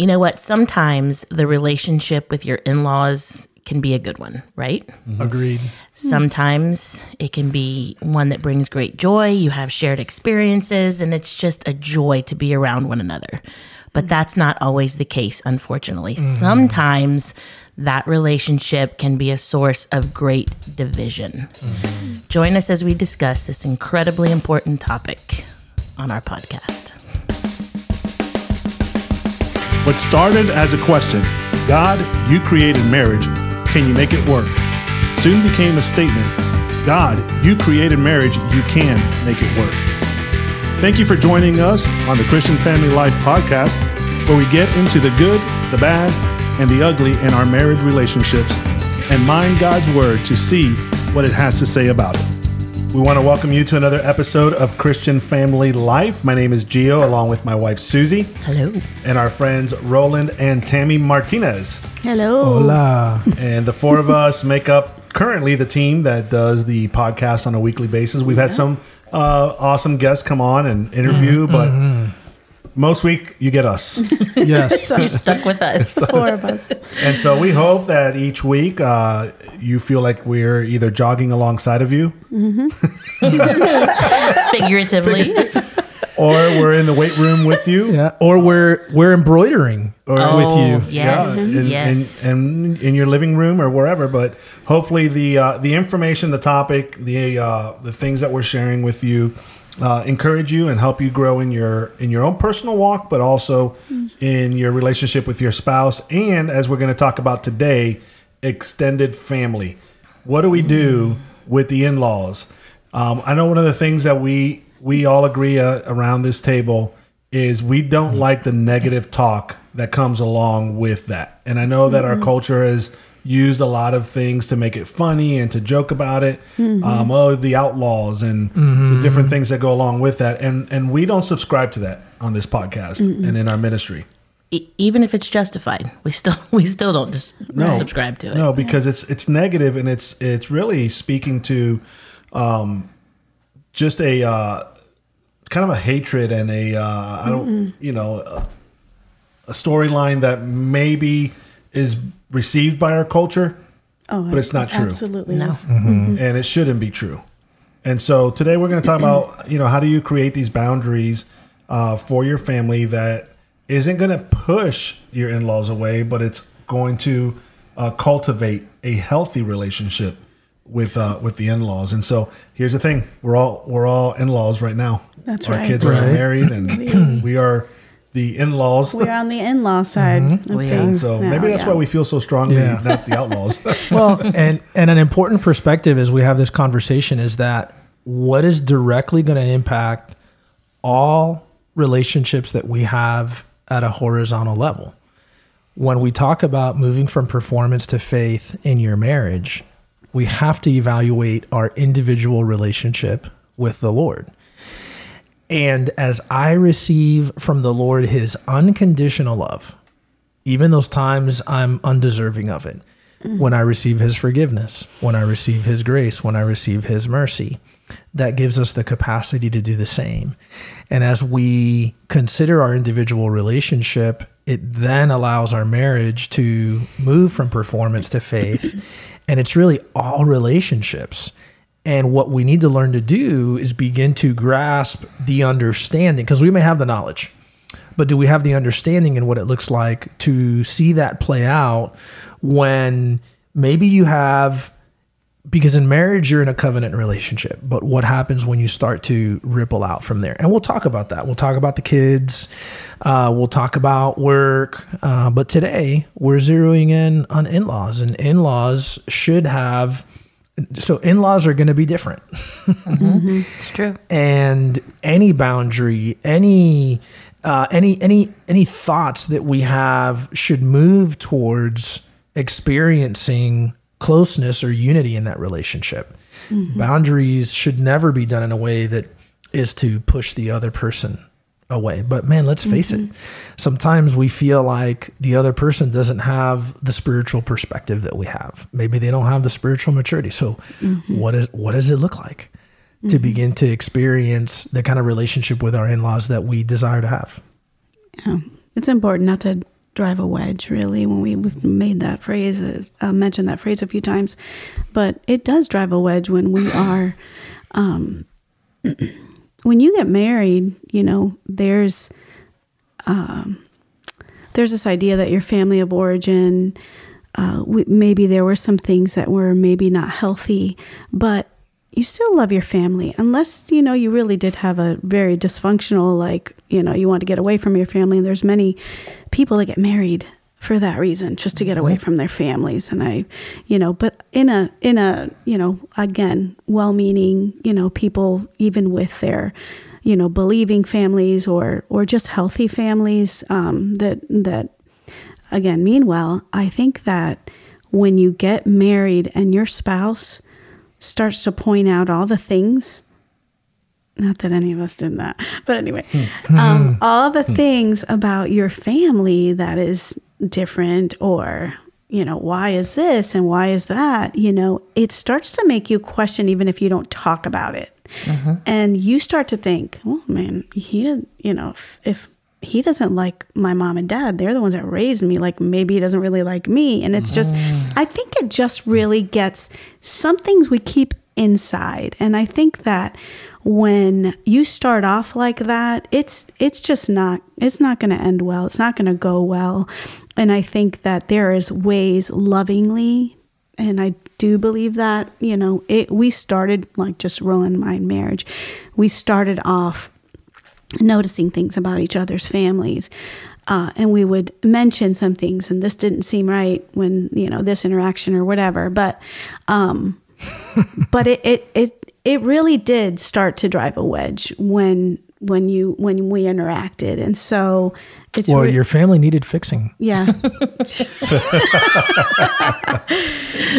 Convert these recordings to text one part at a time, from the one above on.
You know what? Sometimes the relationship with your in laws can be a good one, right? Mm-hmm. Agreed. Sometimes it can be one that brings great joy. You have shared experiences, and it's just a joy to be around one another. But that's not always the case, unfortunately. Mm-hmm. Sometimes that relationship can be a source of great division. Mm-hmm. Join us as we discuss this incredibly important topic on our podcast. What started as a question, God, you created marriage, can you make it work? Soon became a statement, God, you created marriage, you can make it work. Thank you for joining us on the Christian Family Life podcast, where we get into the good, the bad, and the ugly in our marriage relationships and mind God's word to see what it has to say about it. We want to welcome you to another episode of Christian Family Life. My name is Gio, along with my wife Susie Hello. and our friends Roland and Tammy Martinez. Hello. Hola. And the four of us make up currently the team that does the podcast on a weekly basis. We've had some uh, awesome guests come on and interview, but most week you get us. Yes. You're stuck with us. Four of us. and so we hope that each week uh, you feel like we're either jogging alongside of you Figuratively. or we're in the weight room with you. Yeah. Or we're we're embroidering Or with Oh, you. Yes. in, yes. in, in, in your living room or wherever. But hopefully, the uh, the information, the topic, the uh, the things that we're sharing with you uh, encourage you and help you grow in your in your own personal walk, but also in your relationship with your spouse. And as we're going to talk about today, extended family. What do we do with the in laws? Um, I know one of the things that we we all agree uh, around this table is we don't like the negative talk that comes along with that. And I know that our culture has used a lot of things to make it funny and to joke about it. Um, oh, the outlaws and the different things that go along with that. And and we don't subscribe to that on this podcast and in our ministry. E- even if it's justified, we still we still don't just subscribe to it. No, because it's it's negative and it's it's really speaking to um, just a uh, kind of a hatred and a uh, I don't you know a, a storyline that maybe is received by our culture Oh, But it's not true. Absolutely. No. is. and it shouldn't be true. And so today we're going to talk about you know how do you create these boundaries uh, for your family that isn't going to push your in-laws away, but it's going to uh, cultivate a healthy relationship with uh, with the in-laws. And so here's the thing: we're all we're all in-laws right now. That's Our right. kids are Right. married, and we are the in-laws. We're on the in-law side mm-hmm. of We are. things. So now, maybe that's yeah. why we feel so strongly, Yeah. not the outlaws. Well, and and an important perspective as we have this conversation is that what is directly going to impact all relationships that we have at a horizontal level. When we talk about moving from performance to faith in your marriage, we have to evaluate our individual relationship with the Lord. And as I receive from the Lord his unconditional love, even those times I'm undeserving of it, when I receive his forgiveness, when I receive his grace, when I receive his mercy, that gives us the capacity to do the same. And as we consider our individual relationship, it then allows our marriage to move from performance to faith. and it's really all relationships. And what we need to learn to do is begin to grasp the understanding, because we may have the knowledge, but do we have the understanding in what it looks like to see that play out when maybe you have because in marriage you're in a covenant relationship but what happens when you start to ripple out from there? And we'll talk about that. We'll talk about the kids. Uh, we'll talk about work. Uh, but today we're zeroing in on in-laws and in-laws should have so in-laws are going to be different mm-hmm. Mm-hmm. It's true. and any boundary, any uh, any any any thoughts that we have should move towards experiencing closeness or unity in that relationship. Mm-hmm. Boundaries should never be done in a way that is to push the other person away. But man, let's face it. Sometimes we feel like the other person doesn't have the spiritual perspective that we have. Maybe they don't have the spiritual maturity. So what is what does it look like to begin to experience the kind of relationship with our in-laws that we desire to have? Yeah. It's important not to drive a wedge, really, when we, we've made that phrase, uh, mentioned that phrase a few times. But it does drive a wedge when we are, um, when you get married, you know, there's, um, there's this idea that your family of origin, uh, maybe there were some things that were maybe not healthy, but you still love your family unless you know you really did have a very dysfunctional like you know you want to get away from your family. And there's many people that get married for that reason just to get away from their families. And i you know but in a in a you know again well-meaning you know people even with their you know believing families or or just healthy families um, that that again mean well i think that when you get married and your spouse starts to point out all the things not that any of us did that but anyway um, all the things about your family that is different or you know why is this and why is that? You know it starts to make you question even if you don't talk about it. Mm-hmm. And you start to think well man he you know if, if he doesn't like my mom and dad they're the ones that raised me like maybe he doesn't really like me. And it's just mm. i think it just really gets some things we keep inside and i think that when you start off like that it's it's just not it's not going to end well it's not going to go well and i think that there is ways lovingly and i do believe that you know it we started like just rolling my marriage we started off noticing things about each other's families. Uh, and we would mention some things, and this didn't seem right when you know this interaction or whatever. But, um, but it, it it it really did start to drive a wedge when when you when we interacted, and so it's Well, re- your family needed fixing. yeah.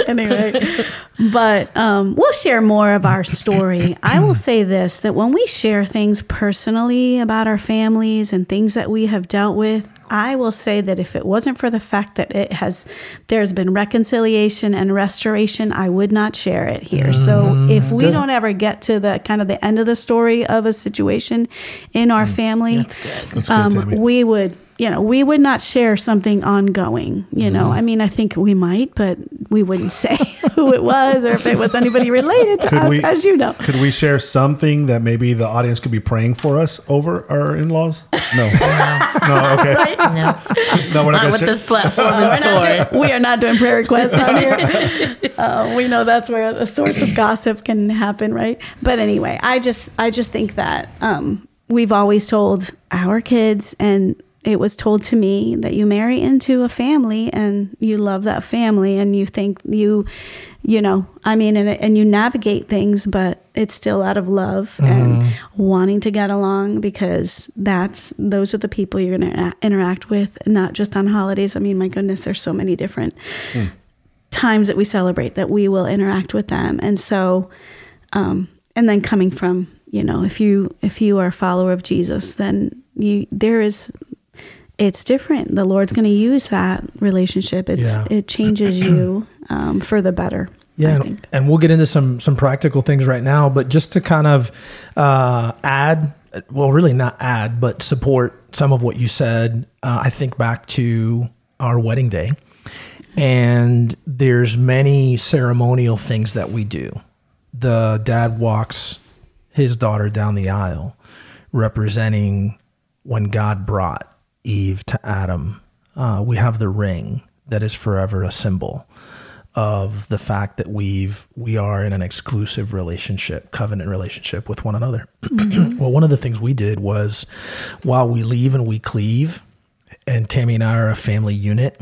anyway, but um, we'll share more of our story. I will say this that when we share things personally about our families and things that we have dealt with, I will say that if it wasn't for the fact that it has, there's been reconciliation and restoration, I would not share it here. So if we don't ever get to the kind of the end of the story of a situation in our family, That's good. That's good, um, we would you know we would not share something ongoing you know. I mean i think we might but we wouldn't say who it was or if it was anybody related to Could us we- as you know. Could we share something that maybe the audience could be praying for us over our in-laws? No, no. Okay, Right? No, no, we're not not going what to this platform. We're is not for. doing- we are not doing prayer requests on here. Uh, we know that's where the source of gossip can happen right? But anyway i just i just think that um, we've always told our kids and it was told to me that you marry into a family and you love that family and you think you you know i mean and, and you navigate things but it's still out of love and wanting to get along because that's those are the people you're going to interact with not just on holidays. I mean my goodness there's so many different times that we celebrate that we will interact with them. And so um, and then coming from you know if you if you are a follower of jesus then you there is it's different the lord's going to use that relationship it's Yeah. it changes you um, for the better Yeah, and, and we'll get into some some practical things right now, but just to kind of uh, add, well, really not add, but support some of what you said. Uh, I think back to our wedding day, and there's many ceremonial things that we do. The dad walks his daughter down the aisle, representing when God brought Eve to Adam. Uh, we have the ring that is forever a symbol of the fact that we've we are in an exclusive relationship, covenant relationship with one another. well, one of the things we did was while we leave and we cleave, and Tammy and I are a family unit,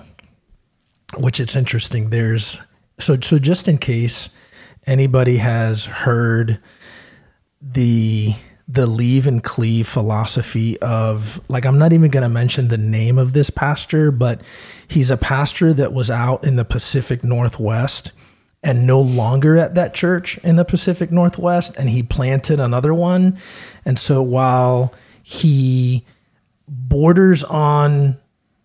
which it's interesting. There's so so just in case anybody has heard the the leave and cleave philosophy of like I'm not even going to mention the name of this pastor, but he's a pastor that was out in the Pacific Northwest and no longer at that church in the Pacific Northwest and he planted another one. And so while he borders on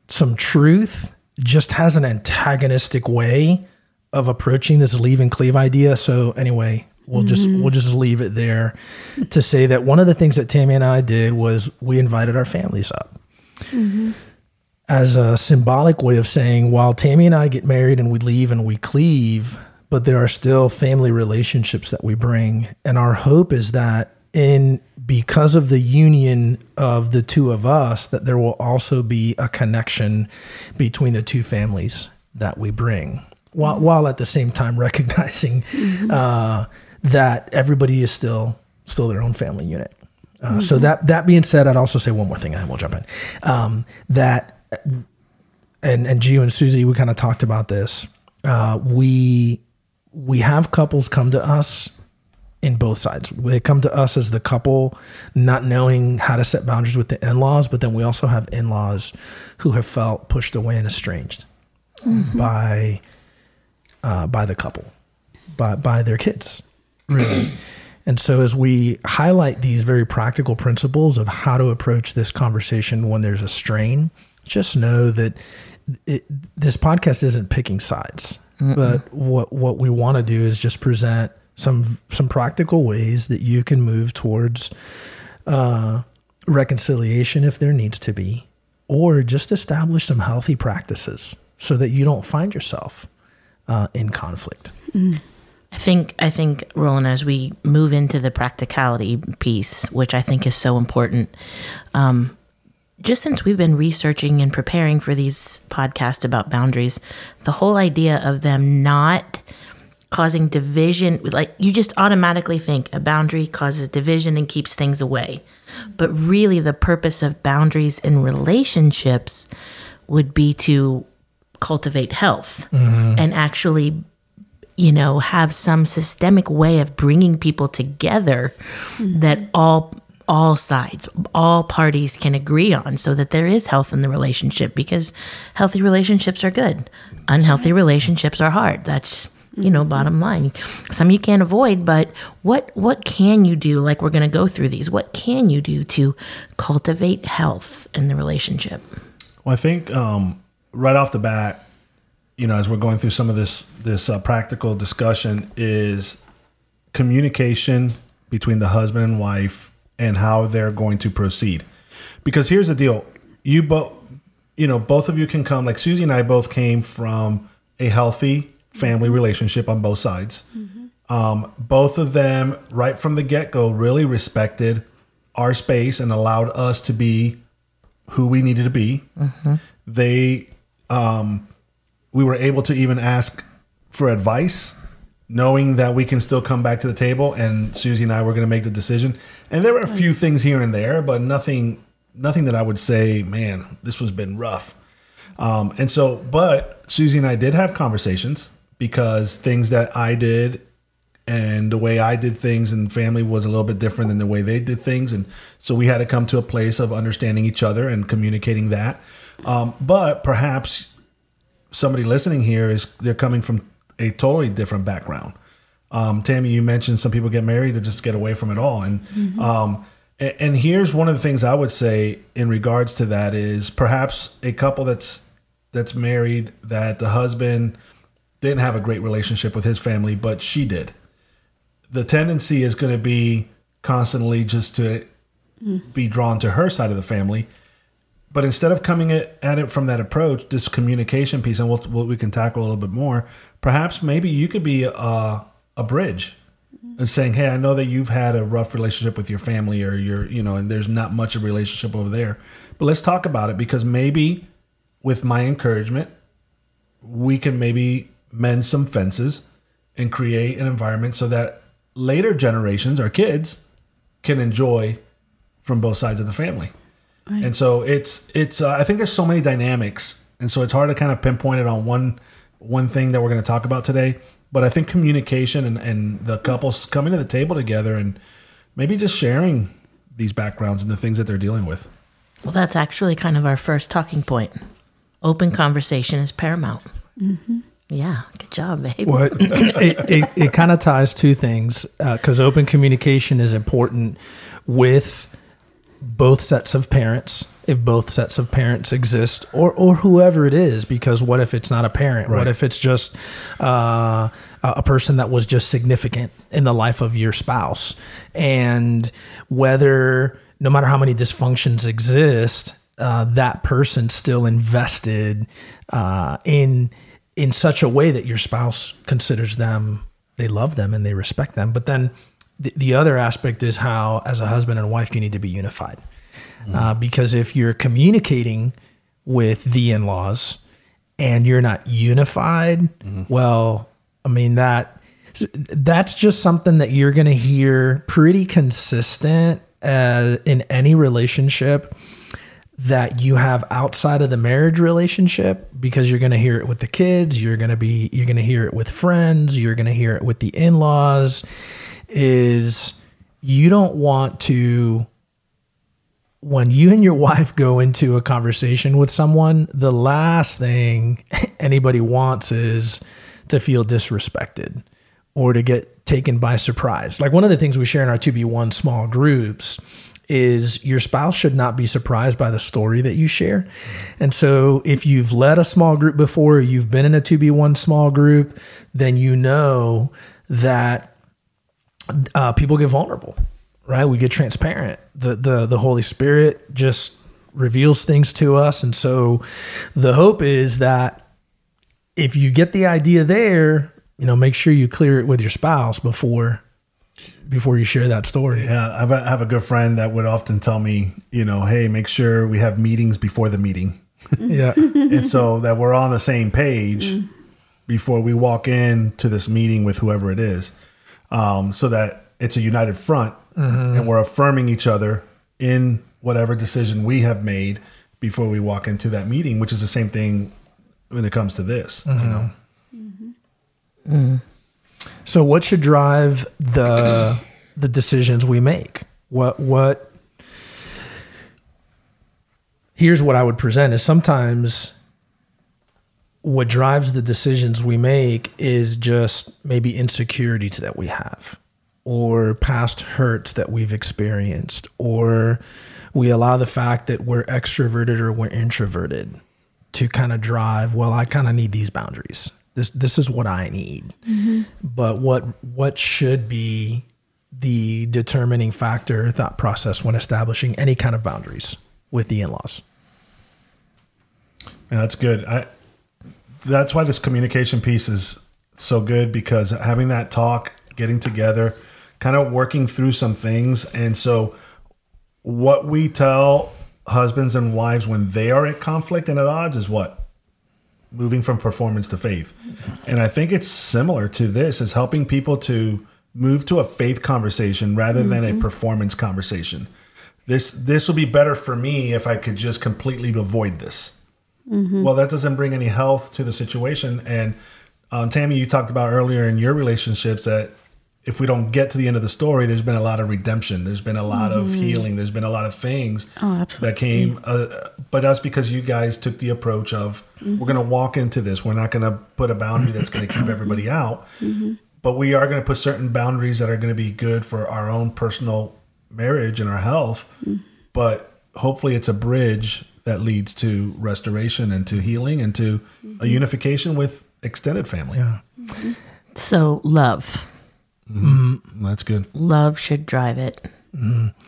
some truth, just has an antagonistic way of approaching this leave and cleave idea. So anyway, we'll just we'll just leave it there to say that one of the things that Tammy and I did was we invited our families up. as a symbolic way of saying, while Tammy and I get married and we leave and we cleave, but there are still family relationships that we bring. And our hope is that in because of the union of the two of us, that there will also be a connection between the two families that we bring, while, while at the same time recognizing uh, that everybody is still still their own family unit. Uh, So that that being said, I'd also say one more thing, and then we'll jump in. Um, that and and Gio and Susie, we kind of talked about this. Uh, we we have couples come to us in both sides. They come to us as the couple, not knowing how to set boundaries with the in laws, but then we also have in laws who have felt pushed away and estranged by uh, by the couple, by by their kids, really. and so, as we highlight these very practical principles of how to approach this conversation when there's a strain, just know that it, this podcast isn't picking sides. But what what we want to do is just present some some practical ways that you can move towards uh, reconciliation if there needs to be, or just establish some healthy practices so that you don't find yourself uh, in conflict. I think I think Roland, as we move into the practicality piece, which I think is so important, um, just since we've been researching and preparing for these podcasts about boundaries, the whole idea of them not causing division, like you just automatically think a boundary causes division and keeps things away, but really the purpose of boundaries in relationships would be to cultivate health and actually you know have some systemic way of bringing people together that all all sides all parties can agree on so that there is health in the relationship because healthy relationships are good. Unhealthy relationships are hard. That's you know bottom line. Some you can't avoid but what what can you do? Like we're going to go through these. What can you do to cultivate health in the relationship? Well, I think um, right off the bat, you know, as we're going through some of this this uh, practical discussion, is communication between the husband and wife and how they're going to proceed. Because here's the deal: you both, you know, both of you can come. Like Susie and I both came from a healthy family relationship on both sides. Um, both of them, right from the get go, really respected our space and allowed us to be who we needed to be. They, um, we were able to even ask for advice, knowing that we can still come back to the table. And Susie and I were going to make the decision. And there were a few things here and there, but nothing, nothing that I would say, man, this was been rough. Um, and so, but Susie and I did have conversations because things that I did and the way I did things and family was a little bit different than the way they did things. And so we had to come to a place of understanding each other and communicating that. Um, but perhaps somebody listening here is they're coming from a totally different background. Um, Tammy, you mentioned some people get married to just get away from it all, and um, and, and here's one of the things I would say in regards to that is perhaps a couple that's that's married that the husband didn't have a great relationship with his family, but she did. The tendency is going to be constantly just to be drawn to her side of the family. But instead of coming at, it from that approach, this communication piece, and we'll, we'll, we can tackle a little bit more, perhaps maybe you could be a, a bridge and saying, Hey, I know that you've had a rough relationship with your family or your, you know, and there's not much of a relationship over there. But let's talk about it because maybe with my encouragement, we can maybe mend some fences and create an environment so that later generations, our kids, can enjoy from both sides of the family. And so it's it's uh, I think there's so many dynamics, and so it's hard to kind of pinpoint it on one one thing that we're going to talk about today. But I think communication and, and the couples coming to the table together and maybe just sharing these backgrounds and the things that they're dealing with. Well, that's actually kind of our first talking point. Open conversation is paramount. Yeah, good job, babe. Well, it, it, it, it kind of ties two things because open communication is important with both sets of parents, if both sets of parents exist, or or whoever it is. Because what if it's not a parent? What if it's just uh, a a person that was just significant in the life of your spouse? And whether no matter how many dysfunctions exist, uh, that person still invested uh, in in such a way that your spouse considers them they love them and they respect them but then the, the other aspect is how as a husband and wife you need to be unified. Uh, because if you're communicating with the in-laws and you're not unified well i mean that that's just something that you're going to hear pretty consistent uh, in any relationship that you have outside of the marriage relationship because you're going to hear it with the kids you're going to be you're going to hear it with friends you're going to hear it with the in-laws is you don't want to when you and your wife go into a conversation with someone the last thing anybody wants is to feel disrespected or to get taken by surprise like one of the things we share in our 2b1 small groups is your spouse should not be surprised by the story that you share. And so if you've led a small group before, you've been in a 2B1 small group, then you know that uh, people get vulnerable, right? We get transparent. The, the, the Holy Spirit just reveals things to us. And so the hope is that if you get the idea there, you know, make sure you clear it with your spouse before before you share that story. Yeah, I have, a, I have a good friend that would often tell me, you know, hey, make sure we have meetings before the meeting. Yeah. and so that we're on the same page before we walk in to this meeting with whoever it is, um, so that it's a united front mm-hmm. and we're affirming each other in whatever decision we have made before we walk into that meeting, which is the same thing when it comes to this. You mm-hmm. know, mm-hmm. So what should drive the the decisions we make? What what Here's what I would present is sometimes what drives the decisions we make is just maybe insecurities that we have or past hurts that we've experienced or we allow the fact that we're extroverted or we're introverted to kind of drive well i kind of need these boundaries. This this is what i need. Mm-hmm. But what what should be the determining factor thought process when establishing any kind of boundaries with the in-laws? Yeah, that's good. I that's why this communication piece is so good because having that talk, getting together, kind of working through some things. And so what we tell husbands and wives when they are at conflict and at odds is what? Moving from performance to faith. And I think it's similar to this is helping people to move to a faith conversation rather than a mm-hmm. performance conversation. This this will be better for me if I could just completely avoid this. Mm-hmm. Well, that doesn't bring any health to the situation. And um, Tammy, you talked about earlier in your relationships that if we don't get to the end of the story, there's been a lot of redemption. There's been a lot of mm-hmm. healing. There's been a lot of things Oh, that came. Uh, but that's because you guys took the approach of mm-hmm. we're going to walk into this. We're not going to put a boundary that's going to keep everybody out. But we are going to put certain boundaries that are going to be good for our own personal marriage and our health. But hopefully, it's a bridge that leads to restoration and to healing and to a mm-hmm. unification with extended family. yeah. Mm-hmm. So love, mm-hmm. That's good. love should drive it,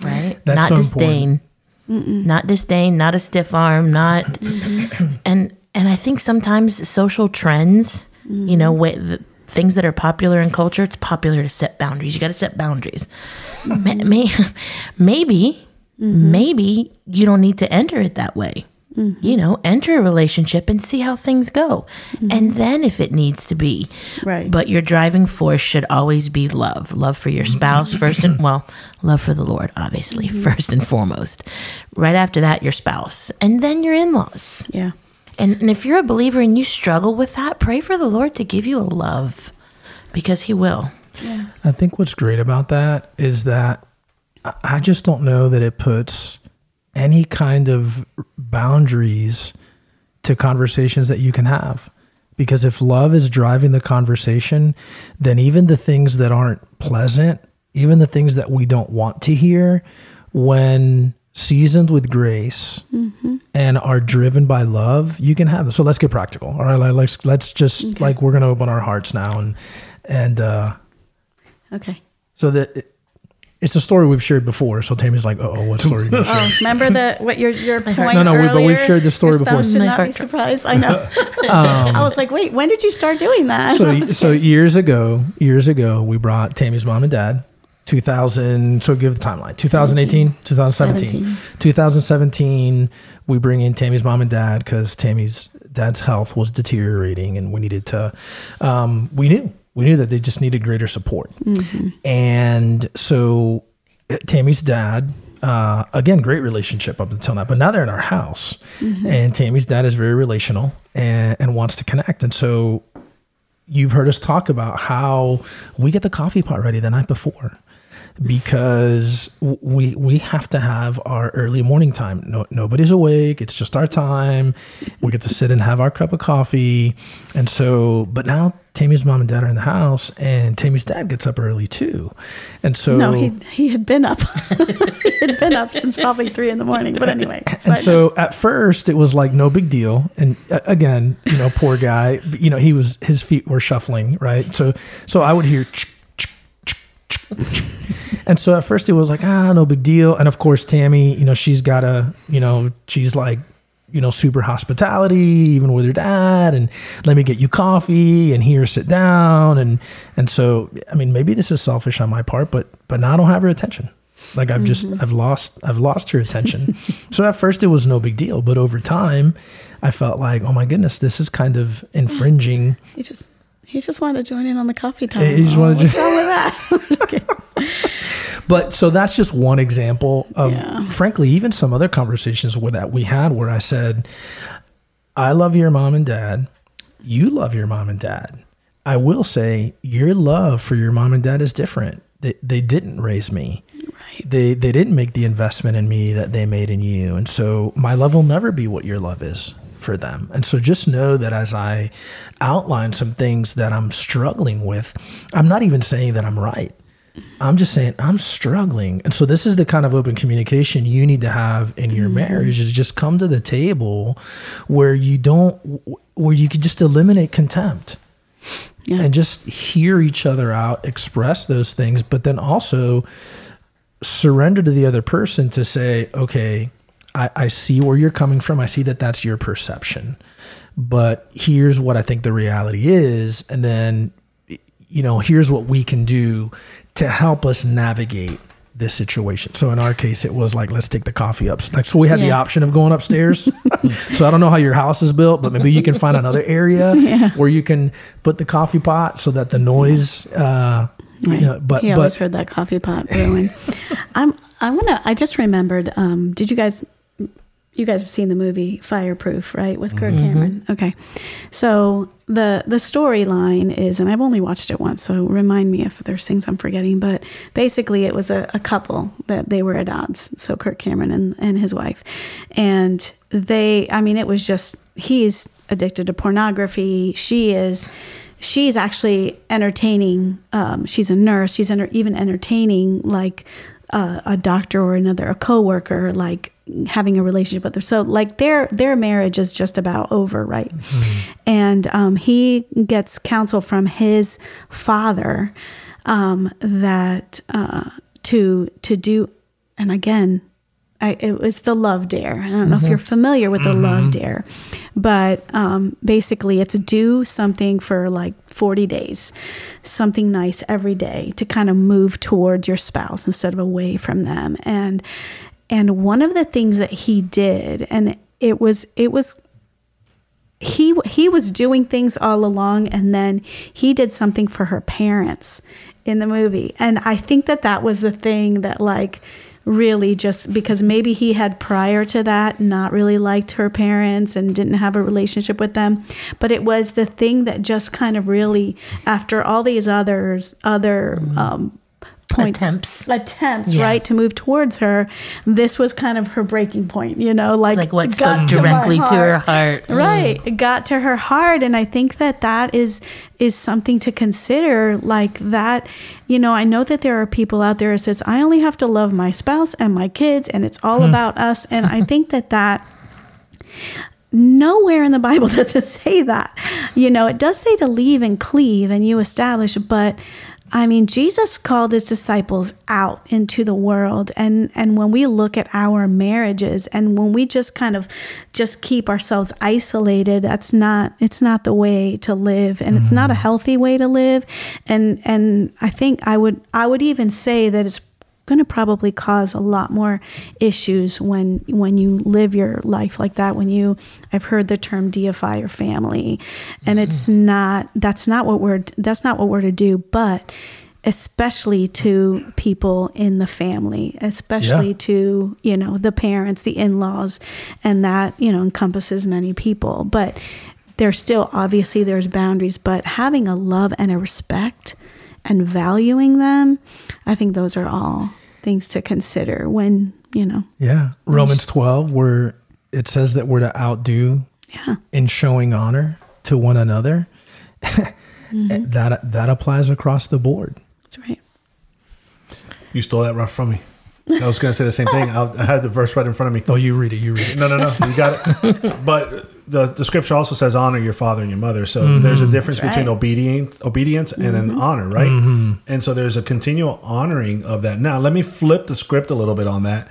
right? That's not so disdain, not disdain, not a stiff arm, not, and and I think sometimes social trends, you know, wa- the things that are popular in culture, it's popular to set boundaries. You got to set boundaries. Ma- may, maybe, maybe you don't need to enter it that way. Mm-hmm. You know, enter a relationship and see how things go. Mm-hmm. And then if it needs to be. Right. But your driving force should always be love. Love for your spouse first and well, love for the Lord, obviously, first and foremost. Right after that, your spouse. And then your in-laws. Yeah. And, and if you're a believer and you struggle with that, pray for the Lord to give you a love because he will. Yeah. I think what's great about that is that I- just don't know that it puts any kind of boundaries to conversations that you can have. Because if love is driving the conversation, then even the things that aren't pleasant, even the things that we don't want to hear, when seasoned with grace and are driven by love, you can have them. So let's get practical. All right, like, let's let's just like we're gonna open our hearts now and and uh Okay. so that it's a story we've shared before. So Tammy's like, oh, what story? are you gonna share?" Oh, remember the what your your point No, no, we- but we've shared this story Your before. Should My not be surprised. I know. I was like, wait, when did you start doing that? so so years ago, years ago, we brought Tammy's mom and dad. 2000 so give the timeline 2018 2017 17. 2017 we bring in tammy's mom and dad because tammy's dad's health was deteriorating and we needed to um, we knew we knew that they just needed greater support. And so tammy's dad uh, again great relationship up until now but now they're in our house. And tammy's dad is very relational and, and wants to connect. And so you've heard us talk about how we get the coffee pot ready the night before because we we have to have our early morning time. No, nobody's awake. It's just our time. We get to sit and have our cup of coffee. And so, but now Tammy's mom and dad are in the house, and Tammy's dad gets up early too. And so, no, he he had been up. he had been up since probably three in the morning. But anyway, and so at first it was like no big deal and uh, again you know poor guy you know he was his feet were shuffling right so so i would hear and so at first it was like ah no big deal and of course tammy you know she's got a you know she's like you know super hospitality even with her dad and let me get you coffee and here sit down and and so i mean maybe this is selfish on my part but but now i don't have her attention like I've just I've lost I've lost her attention. so at first it was no big deal, but over time I felt like, oh my goodness, this is kind of infringing. he just he just wanted to join in on the coffee time. He just wanted to what's jo- wrong with that? I'm just kidding. But so that's just one example of Yeah. frankly even some other conversations with that we had where I said, I love your mom and dad. You love your mom and dad. I will say your love for your mom and dad is different. They, they didn't raise me. Right. they they didn't make the investment in me that they made in you and so my love will never be what your love is for them. And so just know that as i outline some things that i'm struggling with i'm not even saying that i'm right. I'm just saying i'm struggling. And so this is the kind of open communication you need to have in your mm-hmm. marriage is just come to the table where you don't where you can just eliminate contempt Yeah. and just hear each other out, express those things, but then also surrender to the other person to say, okay, I, I see where you're coming from. I see that that's your perception, but here's what I think the reality is. And then, you know, here's what we can do to help us navigate this situation. So in our case, it was like, let's take the coffee up. Like, so we had the option of going upstairs. so I don't know how your house is built, but maybe you can find another area where you can put the coffee pot so that the noise, uh, you know, but, he always but heard that coffee pot brewing. I'm I wanna I just remembered, um, did you guys you guys have seen the movie Fireproof, right? With Kirk Cameron. Okay. So the the storyline is and I've only watched it once, so remind me if there's things I'm forgetting, but basically it was a, a couple that they were at odds. So Kirk Cameron and, and his wife. And they I mean it was just he's addicted to pornography. She is she's actually entertaining um, she's a nurse she's enter- even entertaining like uh, a doctor or another a coworker like having a relationship with her. So like their their marriage is just about over right? And um, he gets counsel from his father um, that uh, to to do and again I, it was the love dare. I don't know if you're familiar with the love dare, but um, basically it's do something for like 40 days, something nice every day to kind of move towards your spouse instead of away from them. And and one of the things that he did, and it was it was he he was doing things all along and then he did something for her parents in the movie. And i think that that was the thing that like really just because maybe he had prior to that not really liked her parents and didn't have a relationship with them. But it was the thing that just kind of really after all these others other um points Attempts. attempts Yeah. right to move towards her this was kind of her breaking point you know like Like what got spoke to directly to her heart. Mm. right it got to her heart and i think that that is is something to consider like that you know i know that there are people out there that says i only have to love my spouse and my kids and it's all about us and i think that that nowhere in the bible does it say that you know it does say to leave and cleave and you establish but I mean, Jesus called his disciples out into the world. And, and when we look at our marriages and when we just kind of just keep ourselves isolated, that's not, it's not the way to live and it's not a mm-hmm. healthy way to live. And, and I think I would, I would even say that it's going to probably cause a lot more issues when when you live your life like that when you I've heard the term deify your family. And it's mm-hmm. not that's not what we're that's not what we're to do but especially to people in the family especially Yeah. to you know the parents the in-laws and that you know encompasses many people. But there's still obviously there's boundaries but having a love and a respect and valuing them i think those are all things to consider when you know Yeah. Romans 12, where it says that we're to outdo yeah in showing honor to one another. Mm-hmm. that that applies across the board. that's right You stole that rough from me. I was going to say the same thing. I, I had the verse right in front of me. Oh, you read it, you read it. No, no, no. You got it. But the, the scripture also says honor your father and your mother. So mm-hmm. there's a difference That's between right. obedience, obedience and an mm-hmm. honor, right? Mm-hmm. And so there's a continual honoring of that. Now, let me flip the script a little bit on that.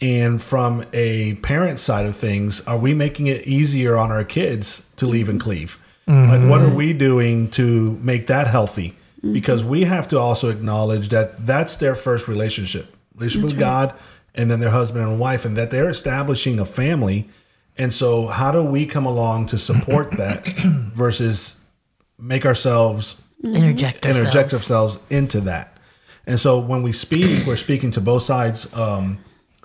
And from a parent side of things, are we making it easier on our kids to leave and cleave? Like, what are we doing to make that healthy? Because we have to also acknowledge that that's their first relationship, relationship with God, and then their husband and wife, and that they're establishing a family. And so, how do we come along to support that versus make ourselves Interject ourselves. interject ourselves into that? And so, when we speak, we're speaking to both sides um,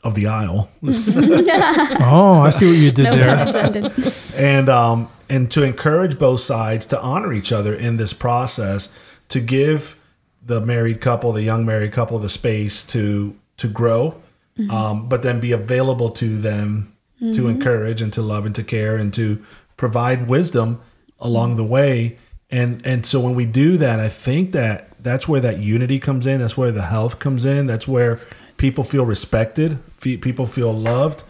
of the aisle, Oh, I see what you did no there. and um, and to encourage both sides to honor each other in this process, to give the married couple, the young married couple, the space to to grow, um, but then be available to them to encourage and to love and to care and to provide wisdom along the way. And and so when we do that, I think that that's where that unity comes in. That's where the health comes in. That's where people feel respected. fe- People feel loved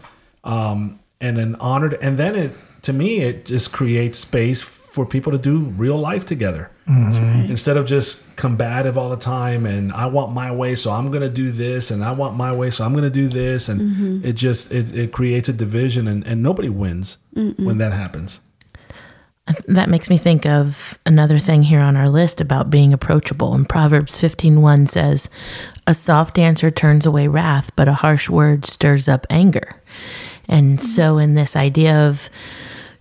um, and then honored. And then it, to me, it just creates space for people to do real life together mm-hmm. instead of just combative all the time. And I want my way, so I'm going to do this, and I want my way, so I'm going to do this, and mm-hmm. it just it, it creates a division, and, and nobody wins when that happens. That makes me think of another thing here on our list about being approachable. And Proverbs 15:1 says, "A soft answer turns away wrath, but a harsh word stirs up anger." And mm-hmm. so in this idea of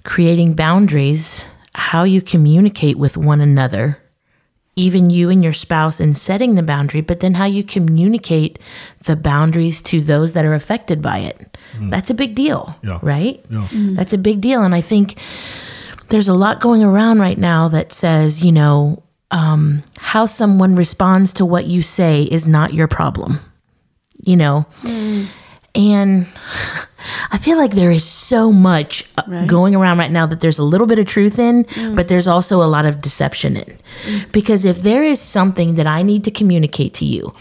creating boundaries, how you communicate with one another, even you and your spouse in setting the boundary, but then how you communicate the boundaries to those that are affected by it. Mm. That's a big deal, Yeah. right? Yeah. Mm. That's a big deal. And I think there's a lot going around right now that says, you know, um, how someone responds to what you say is not your problem, you know? Mm. And I feel like there is so much uh, Right. going around right now that there's a little bit of truth in, but there's also a lot of deception in. Because if there is something that I need to communicate to you,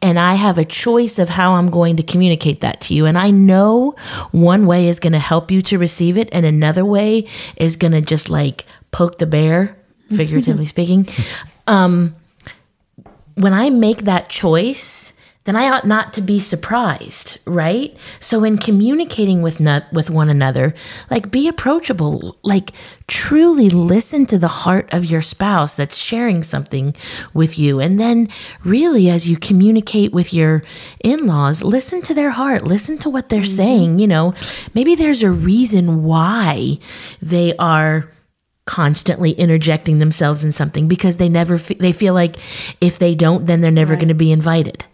and I have a choice of how I'm going to communicate that to you, and I know one way is going to help you to receive it, and another way is going to just like poke the bear, figuratively speaking. Um, when I make that choice, then I ought not to be surprised, right? So in communicating with not, with one another, like be approachable, like truly listen to the heart of your spouse that's sharing something with you. And then really as you communicate with your in-laws, listen to their heart, listen to what they're mm-hmm. saying, you know. Maybe there's a reason why they are constantly interjecting themselves in something because they never fe- they feel like if they don't then they're never going to be invited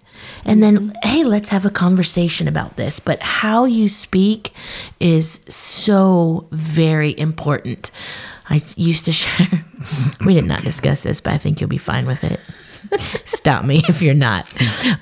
and then hey let's have a conversation about this but how you speak is so very important i used to share we did not discuss this but i think you'll be fine with it stop me if you're not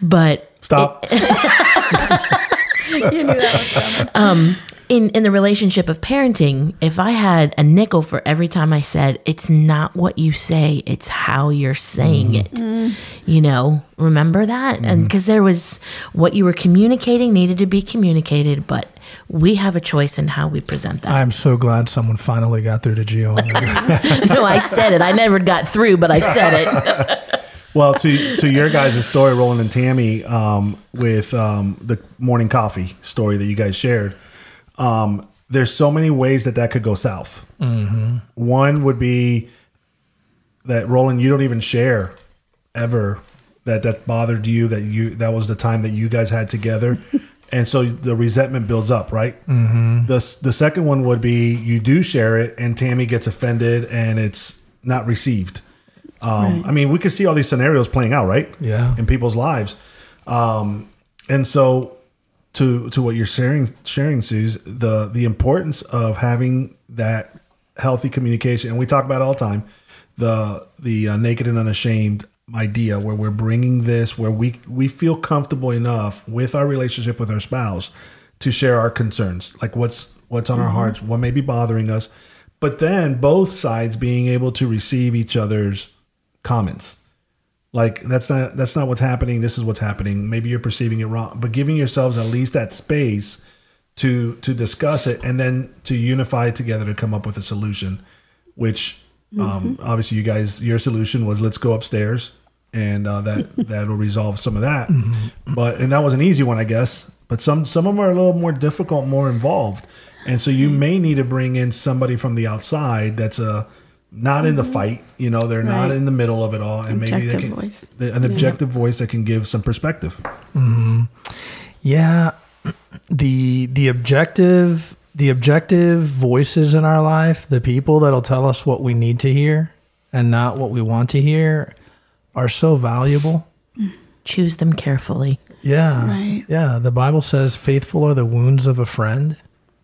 but Stop. you knew that was coming. Um, in in the relationship of parenting, if I had a nickel for every time I said it's not what you say, it's how you're saying it. You know, remember that? And because there was what you were communicating needed to be communicated, but we have a choice in how we present that. I'm so glad someone finally got through to that. no, I said it. I never got through, but I said it. Well, to to your guys' story, Roland and Tammy, um, with um, the morning coffee story that you guys shared, um, there's so many ways that that could go south. One would be that Roland, you don't even share ever that that bothered you that you that was the time that you guys had together. And so the resentment builds up, right? Mm-hmm. The the second one would be you do share it, and Tammy gets offended, and it's not received. Um, I mean, we could see all these scenarios playing out, right? Yeah. in people's lives. Um, and so, to to what you're sharing, sharing, Suze, the the importance of having that healthy communication, and we talk about all the time, the the uh, naked and unashamed idea, where we're bringing this, where we we feel comfortable enough with our relationship with our spouse to share our concerns, like what's what's on our hearts, what may be bothering us, but then both sides being able to receive each other's comments like that's not that's not what's happening. This is what's happening. Maybe you're perceiving it wrong but giving yourselves at least that space to to discuss it and then to unify together to come up with a solution which um, obviously you guys your solution was let's go upstairs and uh, that that'll resolve some of that. But and that was an easy one i guess but some some of them are a little more difficult more involved. And so you may need to bring in somebody from the outside that's a not in the mm-hmm. fight you know they're not in the middle of it all and maybe they Objective can voice. the- an objective voice that can give some perspective mm-hmm. Yeah, the the objective the objective voices in our life, the people that'll tell us what we need to hear and not what we want to hear, are so valuable. Choose them carefully. Yeah, Right. yeah. The Bible says, "Faithful are the wounds of a friend,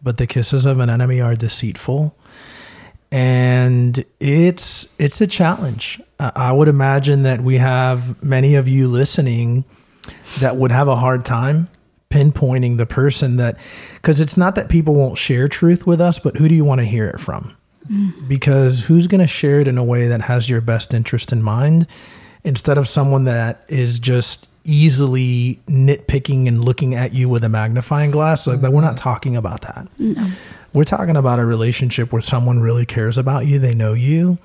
but the kisses of an enemy are deceitful." And it's it's a challenge. I would imagine that we have many of you listening that would have a hard time pinpointing the person that because it's not that people won't share truth with us but who do you want to hear it from? Mm-hmm. Because who's going to share it in a way that has your best interest in mind instead of someone that is just easily nitpicking and looking at you with a magnifying glass? Like that we're not mm-hmm. talking about that we're talking about a relationship where someone really cares about you they know you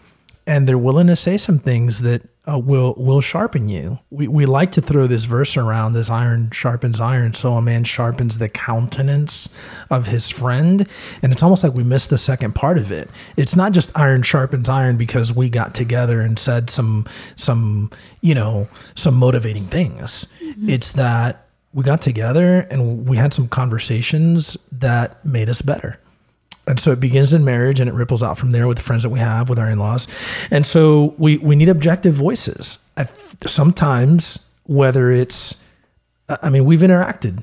and they're willing to say some things that uh, will will sharpen you. We we like to throw this verse around, this iron sharpens iron, so a man sharpens the countenance of his friend, and it's almost like we miss the second part of it. It's not just iron sharpens iron because we got together and said some some you know some motivating things. It's that we got together and we had some conversations that made us better. And so it begins in marriage and it ripples out from there with the friends that we have, with our in laws. And so we, we need objective voices. Sometimes, whether it's, I mean, we've interacted.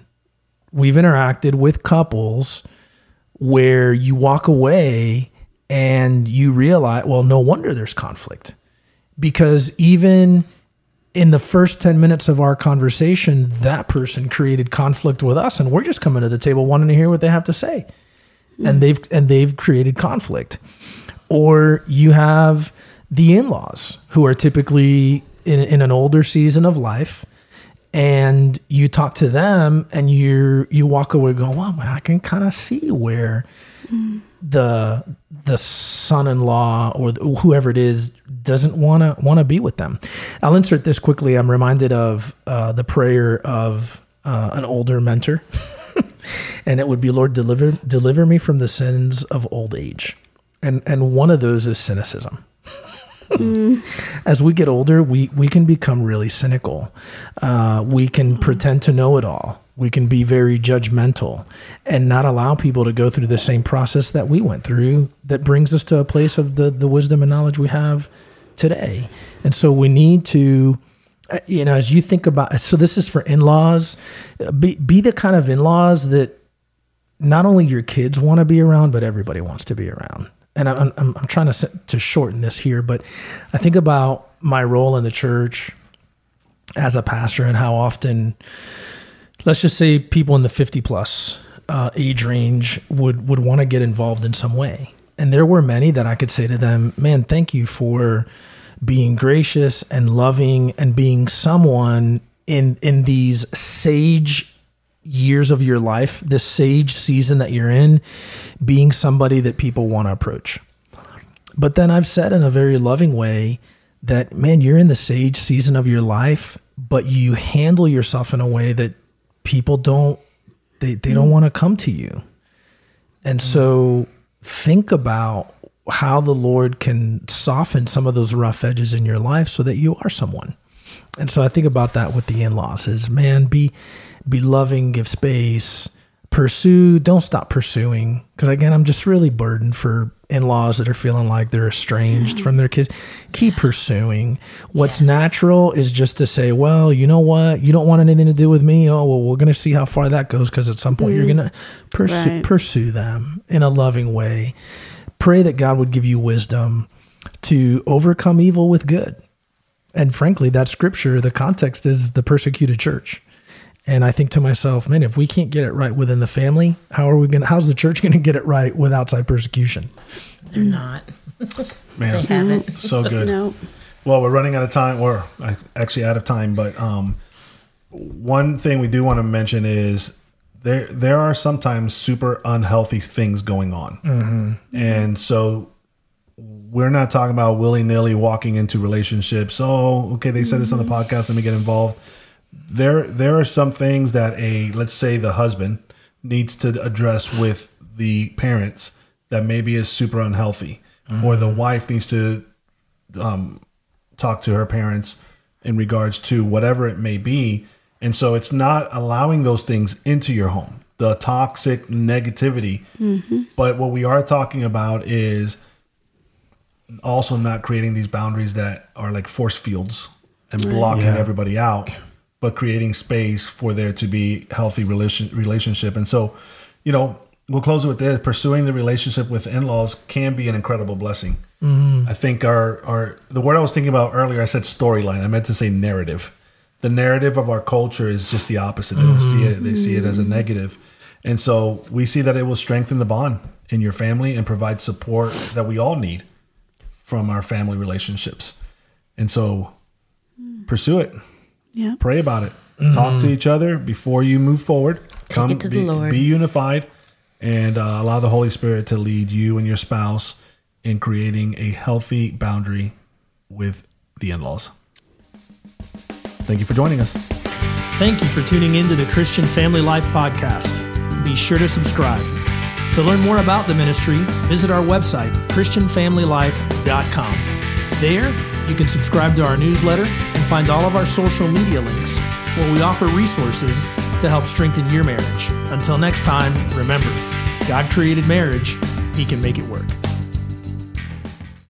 We've interacted with couples where you walk away and you realize, well, no wonder there's conflict. Because even in the first 10 minutes of our conversation, that person created conflict with us. And we're just coming to the table wanting to hear what they have to say and they've and they've created conflict. Or you have the in-laws who are typically in, in an older season of life and you talk to them and you you walk away going wow i can kind of see where the the son-in-law or the, whoever it is doesn't want to want to be with them. I'll insert this quickly. I'm reminded of uh, the prayer of uh, an older mentor and it would be lord deliver deliver me from the sins of old age. And and one of those is cynicism. As we get older we we can become really cynical. Uh, we can pretend to know it all. We can be very judgmental and not allow people to go through the same process that we went through that brings us to a place of the the wisdom and knowledge we have today. And so we need to you know as you think about so this is for in-laws uh, be be the kind of in-laws that not only your kids want to be around, but everybody wants to be around. And I'm, I'm, I'm trying to to shorten this here, but I think about my role in the church as a pastor and how often, let's just say, people in the 50 plus uh, age range would would want to get involved in some way. And there were many that I could say to them, "Man, thank you for being gracious and loving and being someone in in these sage years of your life, this sage season that you're in, being somebody that people want to approach. But then I've said in a very loving way that man, you're in the sage season of your life, but you handle yourself in a way that people don't they, they don't mm. want to come to you. And so think about how the Lord can soften some of those rough edges in your life so that you are someone. And so I think about that with the in-laws is man, be be loving, give space, pursue, don't stop pursuing. Because again, I'm just really burdened for in-laws that are feeling like they're estranged from their kids. Keep pursuing. What's Yes. natural is just to say, well, you know what, you don't want anything to do with me. Oh well, we're gonna see how far that goes because at some point you're mm. gonna pursue Right. pursue them in a loving way. Pray that God would give you wisdom to overcome evil with good. And frankly, that scripture, the context is the persecuted church. And I think to myself, man, if we can't get it right within the family, how are we going to, how's the church going to get it right with outside persecution? They're not. Man, They haven't. so good. No. Well, we're running out of time, We're actually out of time. But um, one thing we do want to mention is there there are sometimes super unhealthy things going on, mm-hmm. and so we're not talking about willy nilly walking into relationships. Oh, okay, they said this on the mm-hmm. podcast. Let me get involved. There there are some things that a let's say the husband needs to address with the parents that maybe is super unhealthy, or the mm-hmm. wife needs to um, talk to her parents in regards to whatever it may be. And so it's not allowing those things into your home, the toxic negativity. Mm-hmm. But what we are talking about is also not creating these boundaries that are like force fields and blocking Yeah. everybody out, but creating space for there to be healthy relation relationship. And so, you know, we'll close it with this: pursuing the relationship with in-laws can be an incredible blessing. Mm-hmm. I think our our the word I was thinking about earlier, I said storyline. I meant to say narrative. The narrative of our culture is just the opposite. They don't see it; they see it as a mm-hmm. negative. And so we see that it will strengthen the bond in your family and provide support that we all need from our family relationships. And so mm. pursue it. Yeah. Pray about it. Mm-hmm. Talk to each other before you move forward. Take it to the be, Lord. be unified and uh, allow the Holy Spirit to lead you and your spouse in creating a healthy boundary with the in laws. Thank you for joining us. Thank you for tuning in to the Christian Family Life Podcast. Be sure to subscribe. To learn more about the ministry, visit our website, ChristianFamilyLife.com. There, you can subscribe to our newsletter and find all of our social media links, where we offer resources to help strengthen your marriage. Until next time, remember, God created marriage, He can make it work.